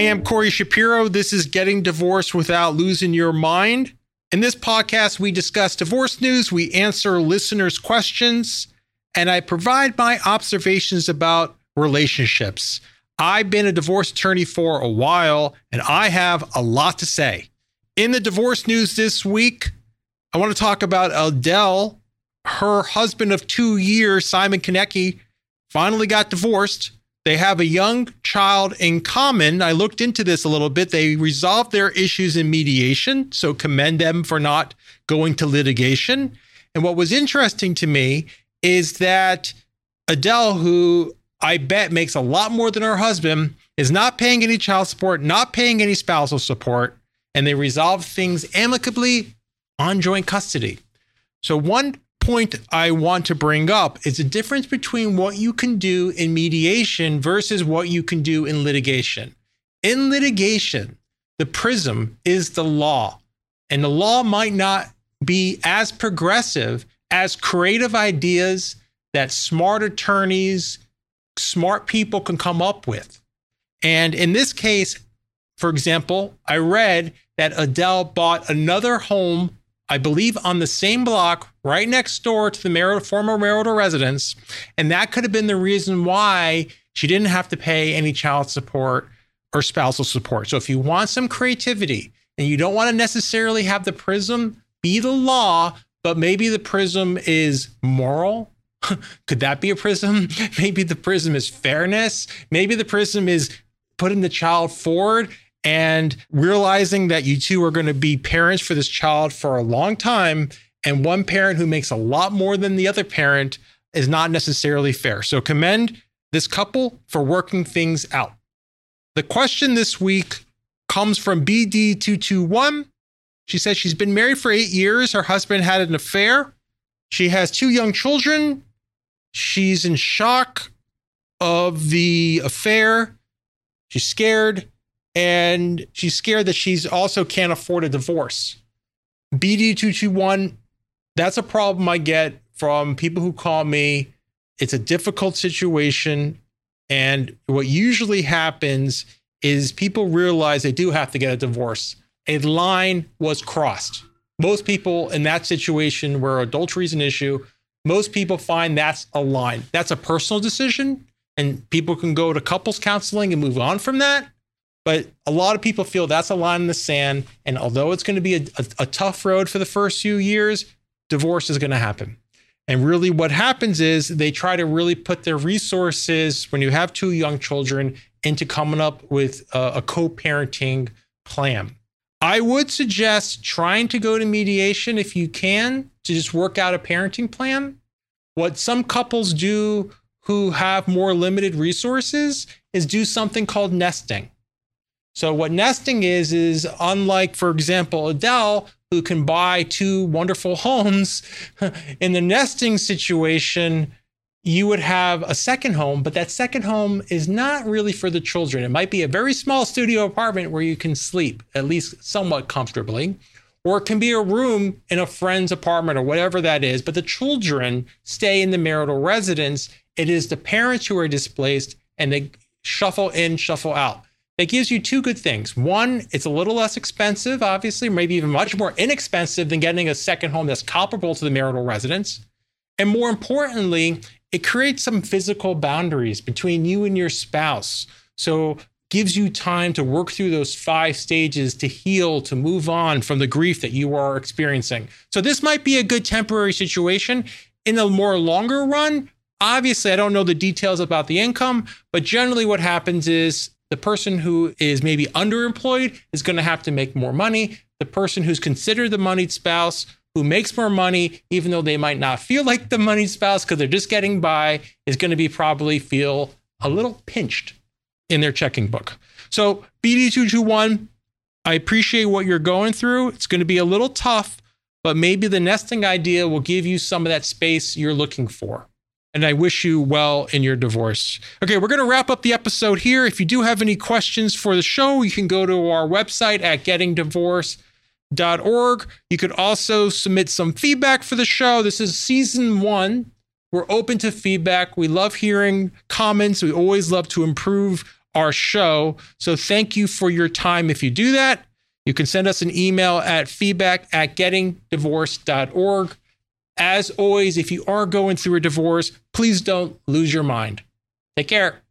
I am Corey Shapiro. This is Getting Divorced Without Losing Your Mind. In this podcast, we discuss divorce news, we answer listeners' questions, and I provide my observations about relationships. I've been a divorce attorney for a while, and I have a lot to say. In the divorce news this week, I want to talk about Adele. Her husband of two years, Simon Konecki, finally got divorced. They have a young child in common. I looked into this a little bit. They resolved their issues in mediation, so commend them for not going to litigation. And what was interesting to me is that Adele, who I bet makes a lot more than her husband, is not paying any child support, not paying any spousal support, and they resolved things amicably on joint custody. So, one point I want to bring up is the difference between what you can do in mediation versus what you can do in litigation. In litigation, the prism is the law, and the law might not be as progressive as creative ideas that smart attorneys, smart people can come up with. And in this case, for example, I read that Adele bought another home I believe, on the same block right next door to the former marital residence. And that could have been the reason why she didn't have to pay any child support or spousal support. So if you want some creativity and you don't want to necessarily have the prism be the law, but maybe the prism is moral. Could that be a prism? Maybe the prism is fairness. Maybe the prism is putting the child forward and realizing that you two are going to be parents for this child for a long time and one parent who makes a lot more than the other parent is not necessarily fair. So commend this couple for working things out. The question this week comes from BD221. She says she's been married for eight years. Her husband had an affair. She has two young children. She's in shock of the affair. She's scared and she's scared that she's also can't afford a divorce. BD221, that's a problem I get from people who call me. It's a difficult situation. And what usually happens is people realize they do have to get a divorce. A line was crossed. Most people in that situation where adultery is an issue, most people find that's a line. That's a personal decision, and people can go to couples counseling and move on from that. But a lot of people feel that's a line in the sand. And although it's going to be a, a, a tough road for the first few years, divorce is going to happen. And really, what happens is they try to really put their resources when you have two young children into coming up with a, a co parenting plan. I would suggest trying to go to mediation if you can to just work out a parenting plan. What some couples do who have more limited resources is do something called nesting. So what nesting is is unlike, for example, Adele, who can buy two wonderful homes, in the nesting situation, you would have a second home, but that second home is not really for the children. It might be a very small studio apartment where you can sleep, at least somewhat comfortably, or it can be a room in a friend's apartment or whatever that is, but the children stay in the marital residence. It is the parents who are displaced and they shuffle in, shuffle out it gives you two good things. One, it's a little less expensive, obviously, maybe even much more inexpensive than getting a second home that's comparable to the marital residence. And more importantly, it creates some physical boundaries between you and your spouse. So gives you time to work through those five stages to heal, to move on from the grief that you are experiencing. So this might be a good temporary situation. In the more longer run, obviously, I don't know the details about the income, but generally what happens is the person who is maybe underemployed is going to have to make more money. The person who's considered the moneyed spouse who makes more money, even though they might not feel like the moneyed spouse because they're just getting by, is going to be probably feel a little pinched in their checking book. So, BD221, I appreciate what you're going through. It's going to be a little tough, but maybe the nesting idea will give you some of that space you're looking for and I wish you well in your divorce. Okay, we're going to wrap up the episode here. If you do have any questions for the show, you can go to our website at gettingdivorced.org. You could also submit some feedback for the show. This is season one. We're open to feedback. We love hearing comments. We always love to improve our show. So thank you for your time if you do that. You can send us an email at feedback at gettingdivorced.org. As always, if you are going through a divorce, please don't lose your mind. Take care.